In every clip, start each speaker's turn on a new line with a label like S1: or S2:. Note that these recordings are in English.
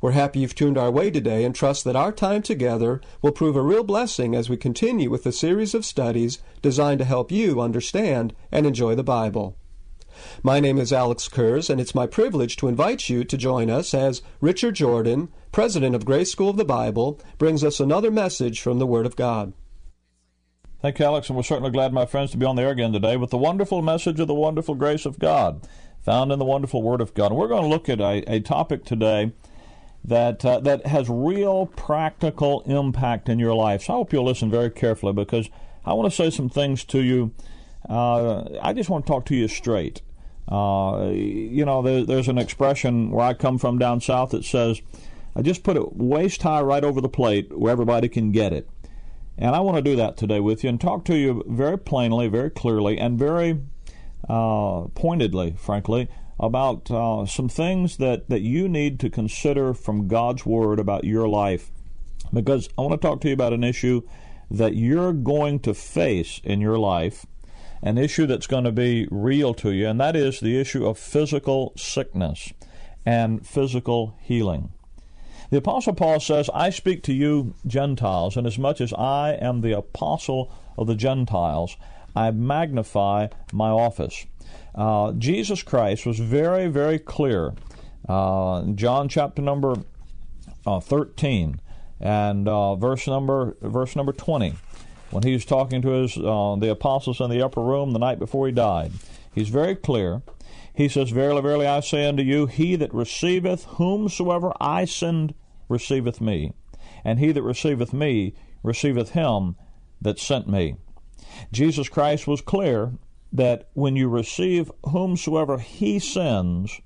S1: We're happy you've tuned our way today and trust that our time together will prove a real blessing as we continue with the series of studies designed to help you understand and enjoy the Bible. My name is Alex Kurz, and it's my privilege to invite you to join us as Richard Jordan, President of Grace School of the Bible, brings us another message from the Word of God.
S2: Thank you, Alex, and we're certainly glad, my friends, to be on the air again today with the wonderful message of the wonderful grace of God found in the wonderful Word of God. And we're going to look at a, a topic today that uh, that has real practical impact in your life. So I hope you'll listen very carefully because I want to say some things to you. Uh, I just want to talk to you straight. Uh, you know, there, there's an expression where I come from down south that says, "I just put it waist high right over the plate where everybody can get it." And I want to do that today with you and talk to you very plainly, very clearly, and very uh, pointedly, frankly, about uh, some things that, that you need to consider from God's Word about your life. Because I want to talk to you about an issue that you're going to face in your life, an issue that's going to be real to you, and that is the issue of physical sickness and physical healing. The Apostle Paul says, I speak to you, Gentiles, inasmuch as I am the apostle of the Gentiles, I magnify my office. Uh, Jesus Christ was very, very clear. Uh, John chapter number uh, 13 and uh, verse number verse number 20, when he was talking to his uh, the apostles in the upper room the night before he died, he's very clear. He says, Verily, verily, I say unto you, he that receiveth whomsoever I send receiveth me, and he that receiveth me receiveth him that sent me. Jesus Christ was clear that when you receive whomsoever he sends,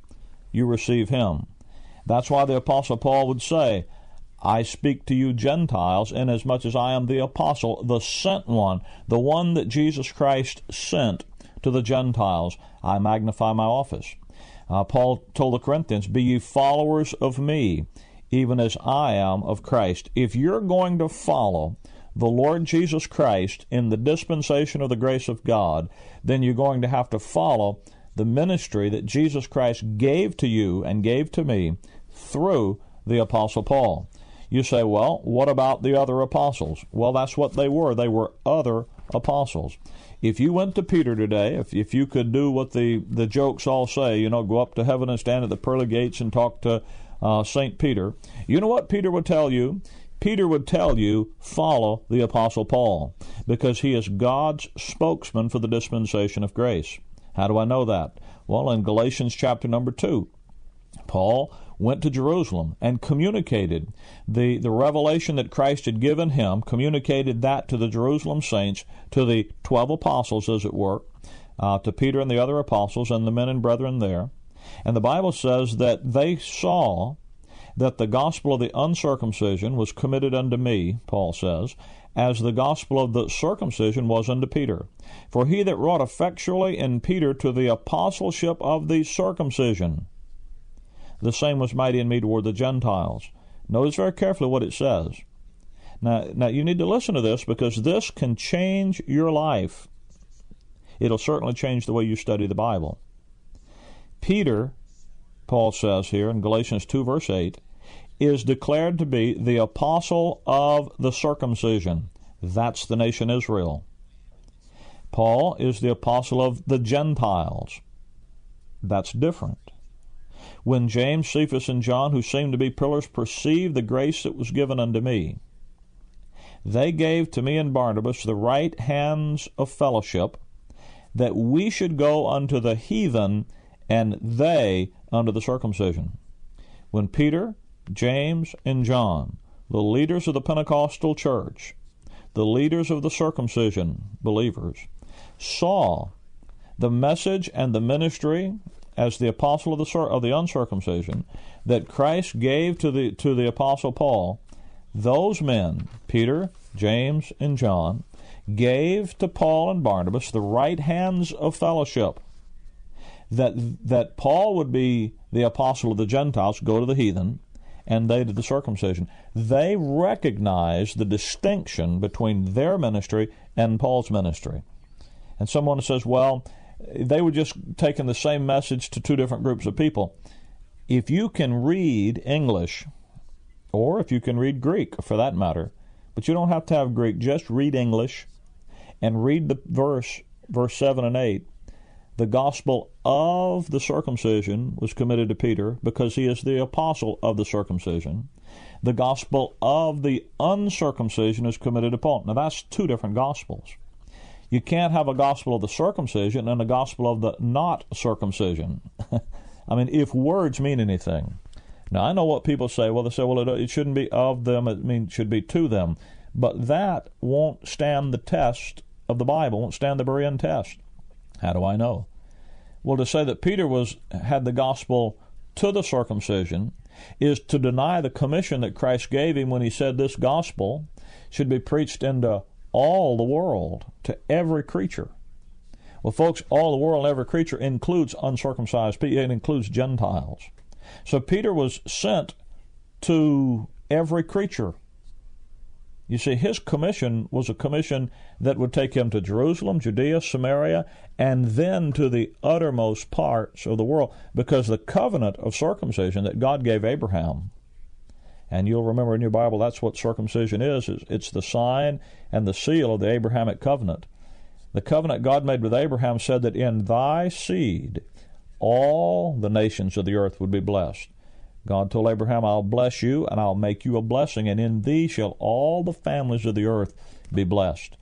S2: you receive him. That's why the Apostle Paul would say, I speak to you Gentiles, inasmuch as I am the apostle, the sent one, the one that Jesus Christ sent to the Gentiles. I magnify my office. Uh, Paul told the Corinthians, Be ye followers of me, even as I am of Christ. If you're going to follow the Lord Jesus Christ in the dispensation of the grace of God, then you're going to have to follow the ministry that Jesus Christ gave to you and gave to me through the Apostle Paul. You say, well, what about the other apostles? Well, that's what they were. They were other apostles. If you went to Peter today, if, if you could do what the, the jokes all say, you know, go up to heaven and stand at the pearly gates and talk to uh, St. Peter, you know what Peter would tell you? Peter would tell you, follow the Apostle Paul, because he is God's spokesman for the dispensation of grace. How do I know that? Well, in Galatians chapter number 2, Paul went to Jerusalem and communicated the, the revelation that Christ had given him, communicated that to the Jerusalem saints, to the 12 apostles, as it were, uh, to Peter and the other apostles and the men and brethren there. And the Bible says that they saw that the gospel of the uncircumcision was committed unto me, Paul says, as the gospel of the circumcision was unto Peter. For he that wrought effectually in Peter to the apostleship of the circumcision, the same was mighty in me toward the Gentiles. Notice very carefully what it says. Now, now you need to listen to this because this can change your life. It'll certainly change the way you study the Bible. Peter Paul says here in Galatians 2, verse 8, is declared to be the apostle of the circumcision. That's the nation Israel. Paul is the apostle of the Gentiles. That's different. When James, Cephas, and John, who seemed to be pillars, perceived the grace that was given unto me, they gave to me and Barnabas the right hands of fellowship, that we should go unto the heathen, and they unto the circumcision. When Peter, James, and John, the leaders of the Pentecostal church, the leaders of the circumcision believers, saw the message and the ministry as the apostle of the of the uncircumcision that Christ gave to the to the apostle Paul, those men, Peter, James, and John, gave to Paul and Barnabas the right hands of fellowship. That that Paul would be the apostle of the Gentiles, go to the heathen, and they to the circumcision. They recognized the distinction between their ministry and Paul's ministry. And someone says, well, they were just taking the same message to two different groups of people. If you can read English, or if you can read Greek for that matter, but you don't have to have Greek, just read English and read the verse, verse 7 and 8. The gospel of the circumcision was committed to Peter because he is the apostle of the circumcision. The gospel of the uncircumcision is committed to Paul. Now, that's two different gospels. You can't have a gospel of the circumcision and a gospel of the not circumcision. I mean, if words mean anything. Now, I know what people say. Well, they say, well, it, it shouldn't be of them, it mean, should be to them. But that won't stand the test of the Bible, won't stand the Berean test. How do I know? Well, to say that Peter was had the gospel to the circumcision is to deny the commission that Christ gave him when he said this gospel should be preached into all the world, to every creature. Well, folks, all the world, every creature includes uncircumcised people, it includes Gentiles. So Peter was sent to every creature. You see, his commission was a commission that would take him to Jerusalem, Judea, Samaria, and then to the uttermost parts of the world, because the covenant of circumcision that God gave Abraham and you'll remember in your Bible that's what circumcision is. It's the sign and the seal of the Abrahamic covenant. The covenant God made with Abraham said that in thy seed all the nations of the earth would be blessed. God told Abraham, I'll bless you and I'll make you a blessing, and in thee shall all the families of the earth be blessed.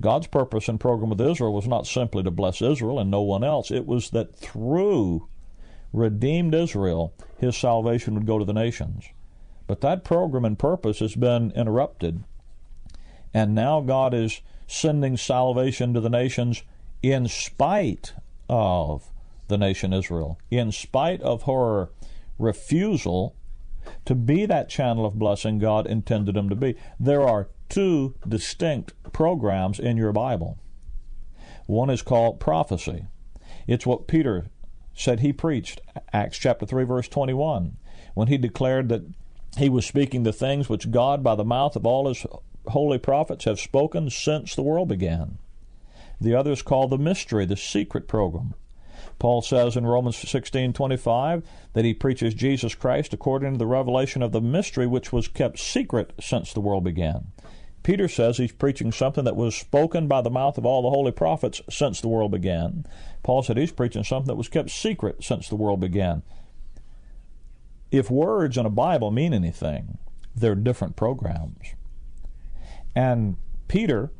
S2: God's purpose and program with Israel was not simply to bless Israel and no one else. It was that through redeemed Israel, his salvation would go to the nations. But that program and purpose has been interrupted. And now God is sending salvation to the nations in spite of the nation Israel, in spite of her refusal to be that channel of blessing God intended them to be. There are two distinct programs in your Bible. One is called prophecy. It's what Peter said he preached, Acts chapter 3 verse 21, when he declared that he was speaking the things which God, by the mouth of all his holy prophets, have spoken since the world began. The other is called the mystery, the secret program. Paul says in Romans 16:25 that he preaches Jesus Christ according to the revelation of the mystery which was kept secret since the world began. Peter says he's preaching something that was spoken by the mouth of all the holy prophets since the world began. Paul said he's preaching something that was kept secret since the world began if words in a Bible mean anything, they're different programs. And Peter,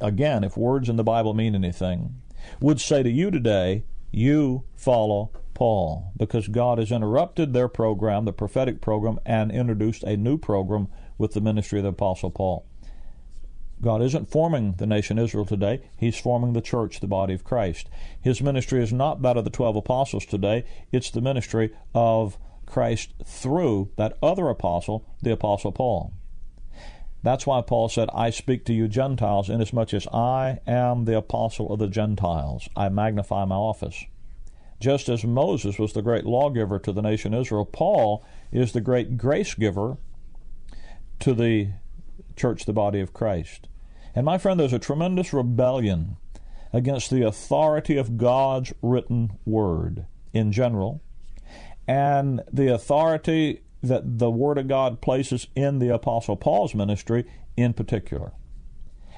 S2: again, if words in the Bible mean anything, would say to you today, you follow Paul, because God has interrupted their program, the prophetic program, and introduced a new program with the ministry of the Apostle Paul. God isn't forming the nation Israel today. He's forming the church, the body of Christ. His ministry is not that of the 12 apostles today. It's the ministry of Christ through that other apostle, the Apostle Paul. That's why Paul said, I speak to you Gentiles, inasmuch as I am the apostle of the Gentiles. I magnify my office. Just as Moses was the great lawgiver to the nation Israel, Paul is the great grace giver to the church, the body of Christ. And my friend, there's a tremendous rebellion against the authority of God's written word in general and the authority that the Word of God places in the Apostle Paul's ministry in particular.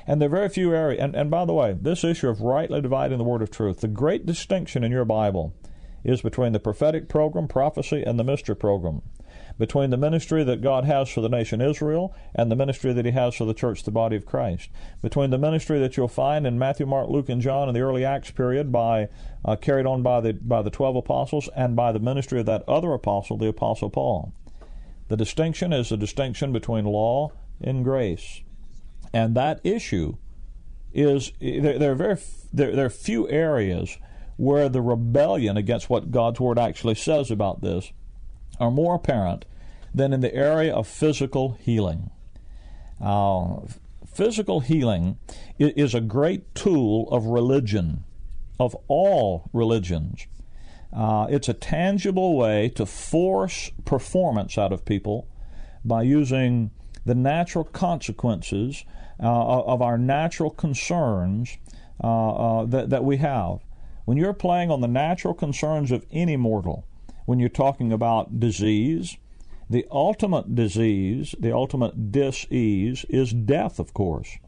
S2: And there are very few areas, and, and by the way, this issue of rightly dividing the Word of truth, the great distinction in your Bible is between the prophetic program, prophecy, and the mystery program. Between the ministry that God has for the nation Israel and the ministry that He has for the church, the body of Christ. Between the ministry that you'll find in Matthew, Mark, Luke, and John in the early Acts period, by uh, carried on by the by the twelve apostles, and by the ministry of that other apostle, the apostle Paul. The distinction is the distinction between law and grace, and that issue is there, there are very there, there are few areas where the rebellion against what God's Word actually says about this are more apparent than in the area of physical healing. Uh, physical healing is a great tool of religion, of all religions. Uh, it's a tangible way to force performance out of people by using the natural consequences uh, of our natural concerns uh, uh that, that we have. When you're playing on the natural concerns of any mortal, when you're talking about disease, the ultimate disease, the ultimate dis-ease, is death, of course.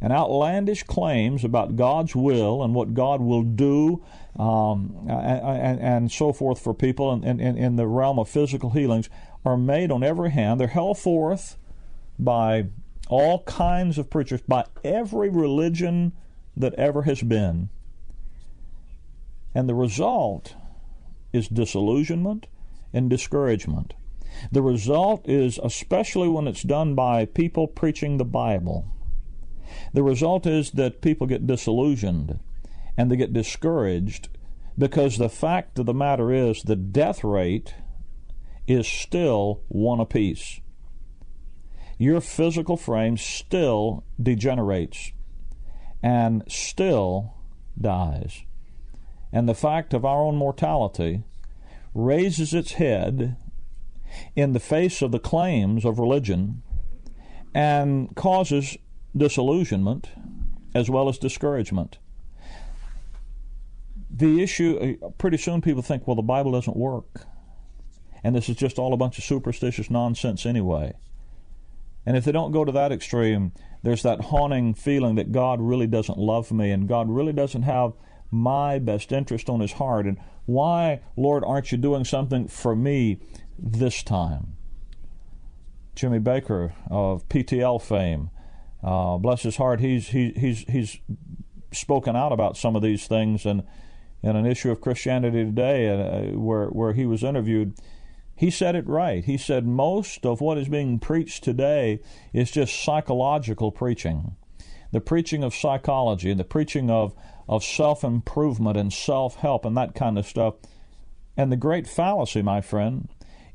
S2: And outlandish claims about God's will and what God will do um, and, and, so forth for people in, in, in the realm of physical healings are made on every hand. They're held forth by all kinds of preachers, by every religion that ever has been. And the result is disillusionment and discouragement. The result is, especially when it's done by people preaching the Bible, the result is that people get disillusioned and they get discouraged because the fact of the matter is the death rate is still one apiece. Your physical frame still degenerates and still dies and the fact of our own mortality raises its head in the face of the claims of religion and causes disillusionment as well as discouragement. The issue, uh, pretty soon people think, well, the Bible doesn't work. And this is just all a bunch of superstitious nonsense anyway. And if they don't go to that extreme, there's that haunting feeling that God really doesn't love me and God really doesn't have my best interest on his heart. And why, Lord, aren't you doing something for me this time? Jimmy Bakker of PTL fame, uh, bless his heart, he's he, he's he's spoken out about some of these things, and in an issue of Christianity Today, uh, where where he was interviewed, he said it right. He said most of what is being preached today is just psychological preaching, the preaching of psychology and the preaching of of self improvement and self help and that kind of stuff. And the great fallacy, my friend,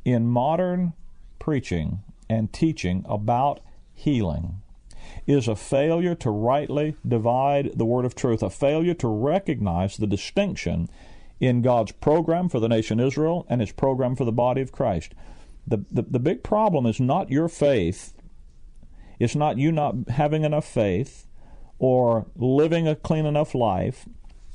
S2: in modern preaching and teaching about healing is a failure to rightly divide the word of truth, a failure to recognize the distinction in God's program for the nation Israel and his program for the body of Christ. The, the, the big problem is not your faith, it's not you not having enough faith, or living a clean enough life,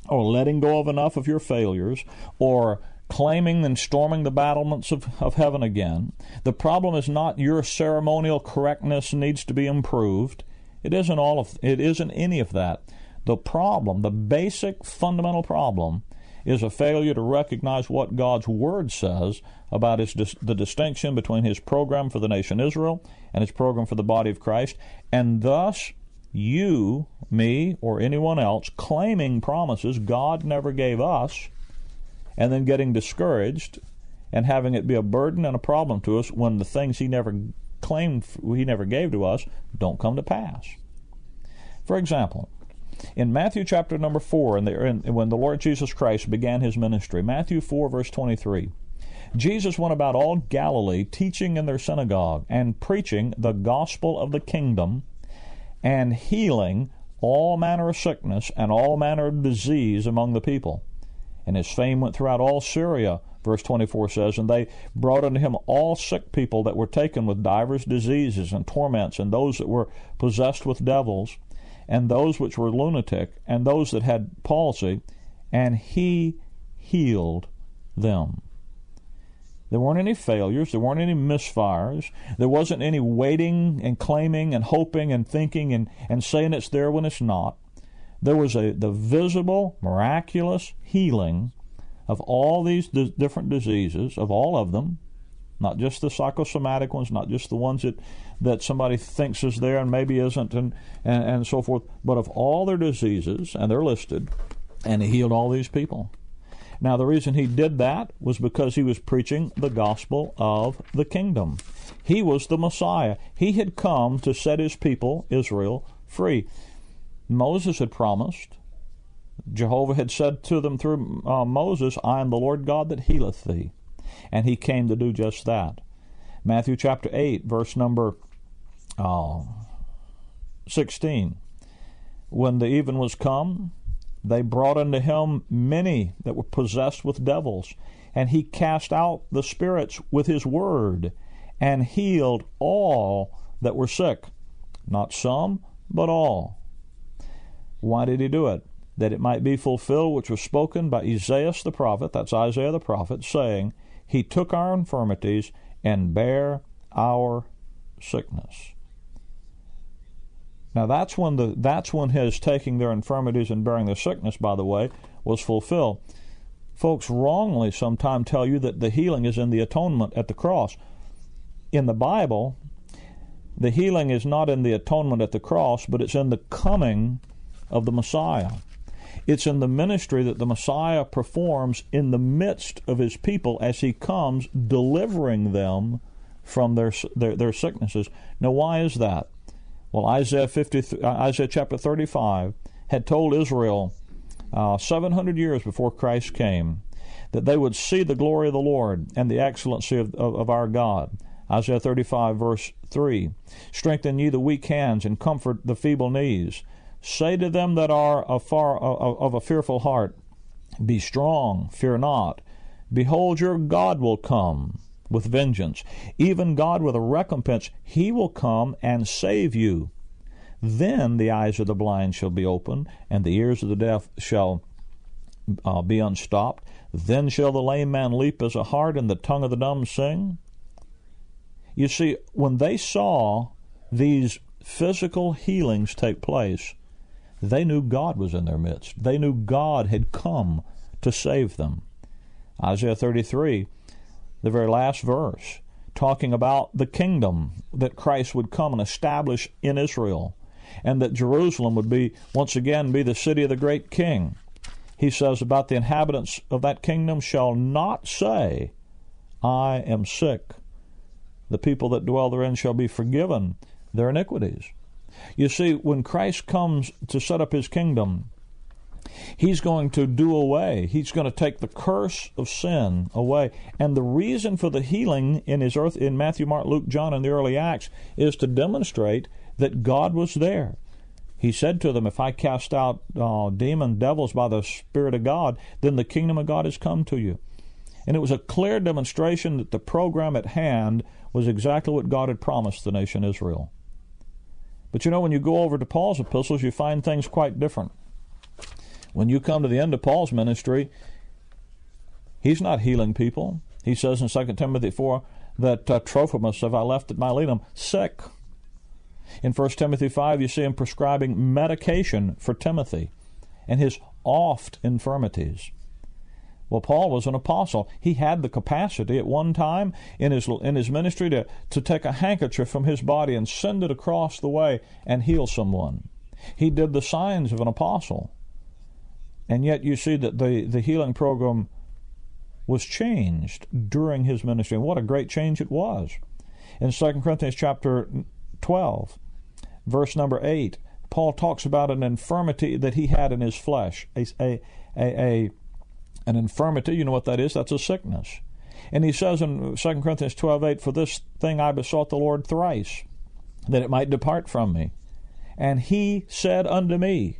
S2: or letting go of enough of your failures, or claiming and storming the battlements of, of heaven again. The problem is not your ceremonial correctness needs to be improved. It isn't all of it isn't any of that. The problem, the basic fundamental problem, is a failure to recognize what God's Word says about his, the distinction between His program for the nation Israel and His program for the body of Christ, and thus you, me, or anyone else claiming promises God never gave us and then getting discouraged and having it be a burden and a problem to us when the things He never claimed He never gave to us don't come to pass. For example, in Matthew chapter number 4, in the, in, when the Lord Jesus Christ began His ministry, Matthew 4, verse 23, Jesus went about all Galilee teaching in their synagogue and preaching the gospel of the kingdom and healing all manner of sickness and all manner of disease among the people. And his fame went throughout all Syria, verse 24 says, And they brought unto him all sick people that were taken with divers diseases and torments, and those that were possessed with devils, and those which were lunatic, and those that had palsy, and he healed them. There weren't any failures. There weren't any misfires. There wasn't any waiting and claiming and hoping and thinking and, and saying it's there when it's not. There was a the visible, miraculous healing of all these d- different diseases, of all of them, not just the psychosomatic ones, not just the ones that, that somebody thinks is there and maybe isn't, and, and, and so forth, but of all their diseases, and they're listed, and he healed all these people. Now, the reason he did that was because he was preaching the gospel of the kingdom. He was the Messiah. He had come to set his people, Israel, free. Moses had promised. Jehovah had said to them through uh, Moses, I am the Lord God that healeth thee. And he came to do just that. Matthew chapter 8, verse number uh, 16. When the even was come, they brought unto him many that were possessed with devils, and he cast out the spirits with his word, and healed all that were sick. Not some, but all. Why did he do it? That it might be fulfilled which was spoken by Isaiah the prophet, that's Isaiah the prophet, saying, He took our infirmities and bare our sickness. Now that's when the that's when his taking their infirmities and bearing their sickness, by the way, was fulfilled. Folks wrongly sometimes tell you that the healing is in the atonement at the cross. In the Bible, the healing is not in the atonement at the cross, but it's in the coming of the Messiah. It's in the ministry that the Messiah performs in the midst of his people as he comes delivering them from their, their, their sicknesses. Now, why is that? Well, Isaiah 50, uh, Isaiah chapter 35 had told Israel uh, 700 years before Christ came that they would see the glory of the Lord and the excellency of, of, of our God. Isaiah 35, verse 3 Strengthen ye the weak hands and comfort the feeble knees. Say to them that are afar, of a fearful heart, Be strong, fear not. Behold, your God will come with vengeance. Even God with a recompense, he will come and save you. Then the eyes of the blind shall be opened, and the ears of the deaf shall uh, be unstopped. Then shall the lame man leap as a hart, and the tongue of the dumb sing. You see, when they saw these physical healings take place, they knew God was in their midst. They knew God had come to save them. Isaiah 33 the very last verse, talking about the kingdom that Christ would come and establish in Israel, and that Jerusalem would be once again be the city of the great king. He says about the inhabitants of that kingdom shall not say, I am sick. The people that dwell therein shall be forgiven their iniquities. You see, when Christ comes to set up his kingdom, He's going to do away. He's going to take the curse of sin away. And the reason for the healing in his earth in Matthew, Mark, Luke, John, and the early Acts is to demonstrate that God was there. He said to them, If I cast out uh, demon devils by the Spirit of God, then the kingdom of God has come to you. And it was a clear demonstration that the program at hand was exactly what God had promised the nation Israel. But you know, when you go over to Paul's epistles, you find things quite different. When you come to the end of Paul's ministry, he's not healing people. He says in 2 Timothy 4 that uh, Trophimus have I left at Miletum sick. In 1 Timothy 5, you see him prescribing medication for Timothy and his oft infirmities. Well, Paul was an apostle. He had the capacity at one time in his in his ministry to, to take a handkerchief from his body and send it across the way and heal someone. He did the signs of an apostle. And yet you see that the, the healing program was changed during his ministry. And what a great change it was. In 2 Corinthians chapter 12, verse number 8, Paul talks about an infirmity that he had in his flesh. A, a, a, a an infirmity, you know what that is? That's a sickness. And he says in 2 Corinthians 12:8, For this thing I besought the Lord thrice, that it might depart from me. And he said unto me,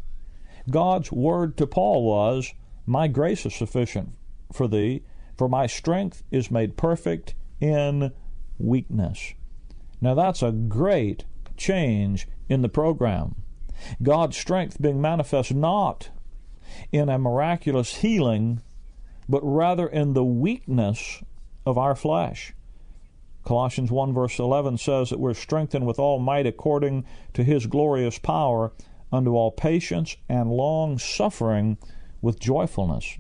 S2: God's word to Paul was, My grace is sufficient for thee, for my strength is made perfect in weakness. Now that's a great change in the program. God's strength being manifest not in a miraculous healing, but rather in the weakness of our flesh. Colossians 1 verse 11 says that we're strengthened with all might according to his glorious power unto all patience and long suffering with joyfulness.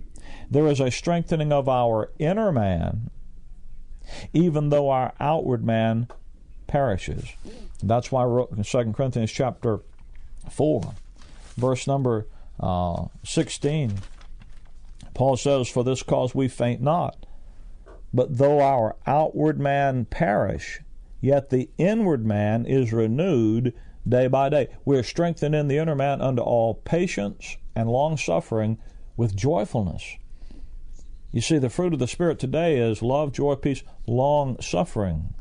S2: There is a strengthening of our inner man, even though our outward man perishes. That's why 2 Corinthians chapter 4, verse number uh, 16. Paul says, For this cause we faint not. But though our outward man perish, yet the inward man is renewed day by day. We are strengthened in the inner man unto all patience and long suffering with joyfulness. You see, the fruit of the Spirit today is love, joy, peace, long suffering.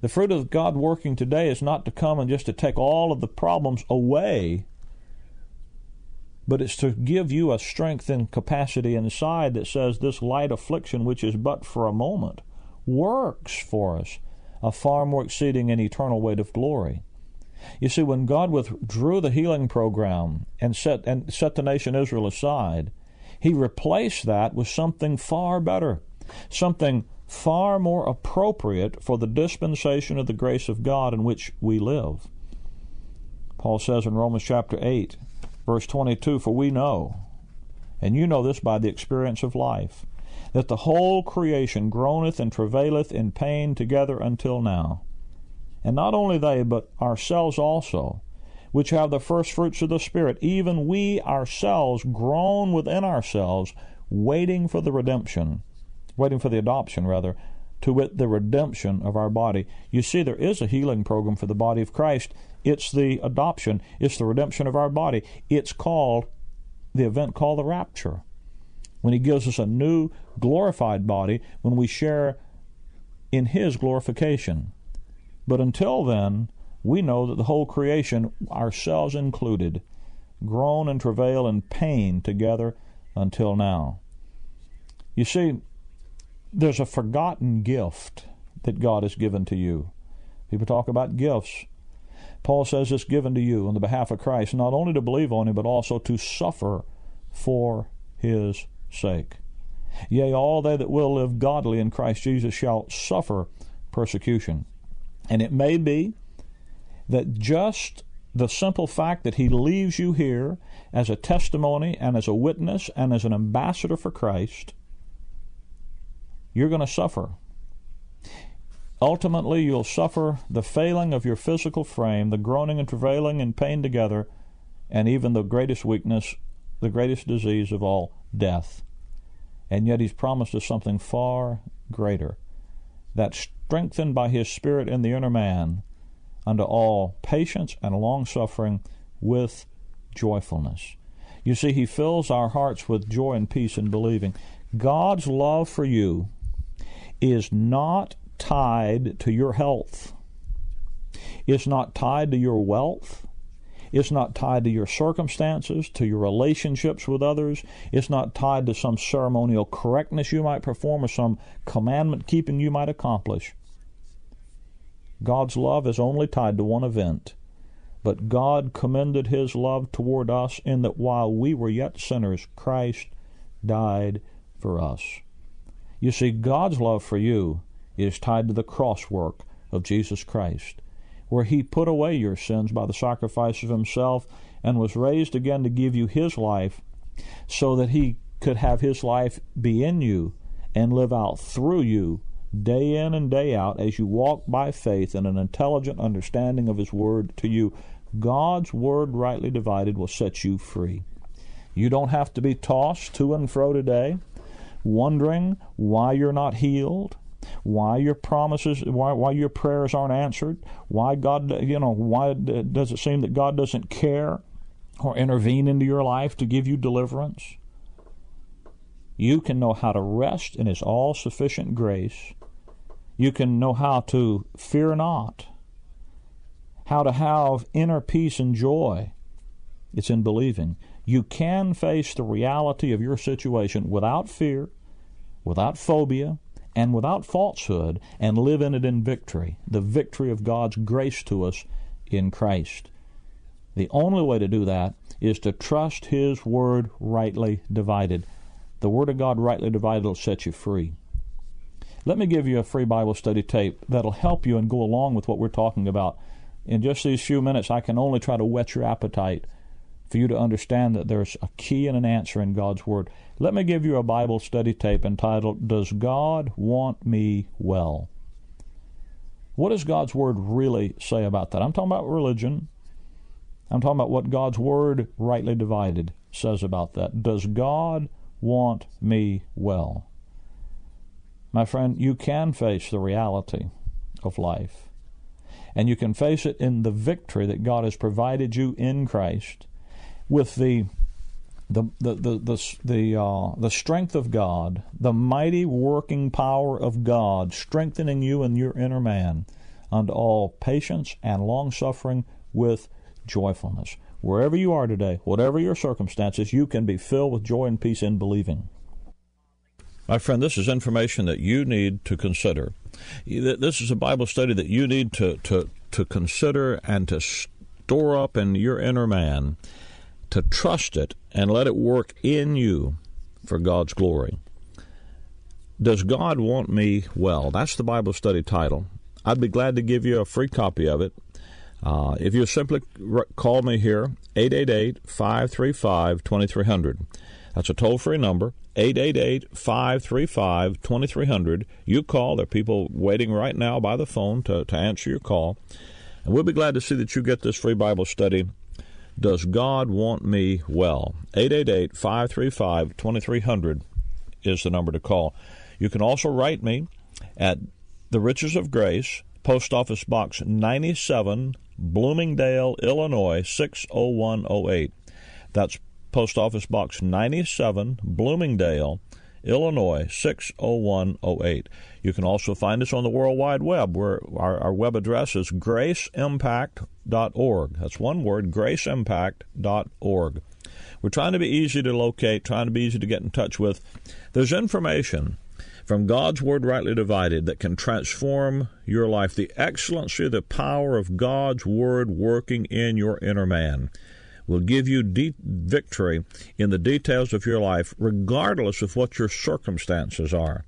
S2: The fruit of God working today is not to come and just to take all of the problems away, but it's to give you a strength and capacity inside that says this light affliction, which is but for a moment, works for us a far more exceeding and eternal weight of glory. You see, when God withdrew the healing program and set and set the nation Israel aside, He replaced that with something far better, something far more appropriate for the dispensation of the grace of God in which we live. Paul says in Romans chapter 8, verse 22, For we know, and you know this by the experience of life, that the whole creation groaneth and travaileth in pain together until now. And not only they, but ourselves also, which have the first fruits of the Spirit, even we ourselves groan within ourselves, waiting for the redemption, waiting for the adoption, rather, to wit, the redemption of our body. You see, there is a healing program for the body of Christ. It's the adoption, it's the redemption of our body. It's called the event called the rapture. When He gives us a new glorified body, when we share in His glorification. But until then, we know that the whole creation, ourselves included, groan and travail in pain together until now. You see, there's a forgotten gift that God has given to you. People talk about gifts. Paul says it's given to you on the behalf of Christ, not only to believe on him, but also to suffer for his sake. Yea, all they that will live godly in Christ Jesus shall suffer persecution. And it may be that just the simple fact that he leaves you here as a testimony and as a witness and as an ambassador for Christ, you're going to suffer. Ultimately, you'll suffer the failing of your physical frame, the groaning and travailing and pain together, and even the greatest weakness, the greatest disease of all, death. And yet, He's promised us something far greater that strengthened by His Spirit in the inner man unto all patience and long suffering with joyfulness. You see, He fills our hearts with joy and peace in believing. God's love for you is not tied to your health. It's not tied to your wealth. It's not tied to your circumstances, to your relationships with others. It's not tied to some ceremonial correctness you might perform or some commandment keeping you might accomplish. God's love is only tied to one event. But God commended his love toward us in that while we were yet sinners, Christ died for us. You see, God's love for you is tied to the cross work of Jesus Christ, where he put away your sins by the sacrifice of himself and was raised again to give you his life so that he could have his life be in you and live out through you day in and day out as you walk by faith in an intelligent understanding of his word to you. God's word rightly divided will set you free. You don't have to be tossed to and fro today wondering why you're not healed, why your promises, why, why your prayers aren't answered, why God, you know, why does it seem that God doesn't care or intervene into your life to give you deliverance? You can know how to rest in His all sufficient grace. You can know how to fear not, how to have inner peace and joy. It's in believing. You can face the reality of your situation without fear, without phobia, and without falsehood, and live in it in victory, the victory of God's grace to us in Christ. The only way to do that is to trust His Word rightly divided. The Word of God rightly divided will set you free. Let me give you a free Bible study tape that'll help you and go along with what we're talking about. In just these few minutes, I can only try to whet your appetite for you to understand that there's a key and an answer in God's Word. Let me give you a Bible study tape entitled, Does God Want Me Well? What does God's Word really say about that? I'm talking about religion. I'm talking about what God's Word, rightly divided, says about that. Does God want me well? My friend, you can face the reality of life. And you can face it in the victory that God has provided you in Christ with the the the the the the, uh, the strength of God, the mighty working power of God, strengthening you in your inner man, unto all patience and long suffering with joyfulness. Wherever you are today, whatever your circumstances, you can be filled with joy and peace in believing. My friend, this is information that you need to consider. This is a Bible study that you need to, to, to consider and to store up in your inner man to trust it and let it work in you for God's glory. Does God want me well? That's the Bible study title. I'd be glad to give you a free copy of it. Uh, if you simply call me here, 888 535 2300. That's a toll free number, 888 535 2300. You call. There are people waiting right now by the phone to, to answer your call. And we'll be glad to see that you get this free Bible study does God want me well? 888 535 2300 is the number to call. You can also write me at The Riches of Grace, Post Office Box 97, Bloomingdale, Illinois 60108. That's Post Office Box 97, Bloomingdale, Illinois 60108. You can also find us on the World Wide Web, where our, our web address is graceimpact.org. That's one word, graceimpact.org. We're trying to be easy to locate, trying to be easy to get in touch with. There's information from God's Word rightly divided that can transform your life. The excellency, the power of God's Word working in your inner man will give you de- victory in the details of your life, regardless of what your circumstances are.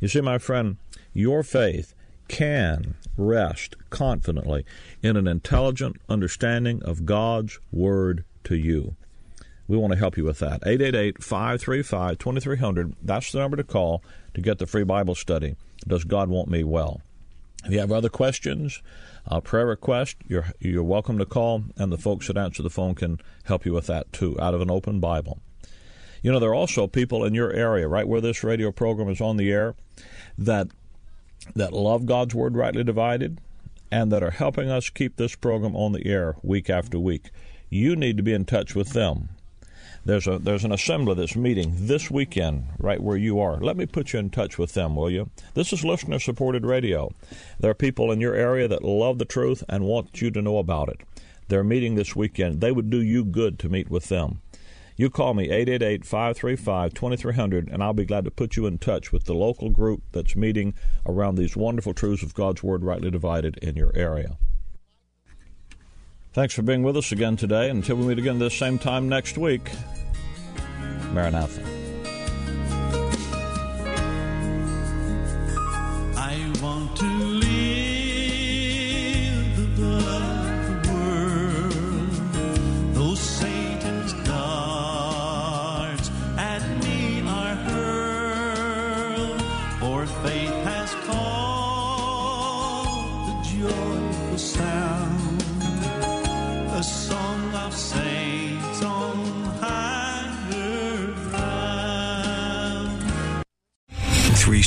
S2: You see, my friend, your faith can rest confidently in an intelligent understanding of God's Word to you. We want to help you with that. 888 535 2300. That's the number to call to get the free Bible study. Does God want me well? If you have other questions, uh, prayer request, you're, you're welcome to call, and the folks that answer the phone can help you with that too, out of an open Bible. You know, there are also people in your area, right where this radio program is on the air, that that love God's word rightly divided and that are helping us keep this program on the air week after week. You need to be in touch with them. There's a there's an assembly that's meeting this weekend right where you are. Let me put you in touch with them, will you? This is listener supported radio. There are people in your area that love the truth and want you to know about it. They're meeting this weekend. They would do you good to meet with them. You call me 888 535 2300, and I'll be glad to put you in touch with the local group that's meeting around these wonderful truths of God's Word rightly divided in your area. Thanks for being with us again today. Until we meet again this same time next week, Maranatha.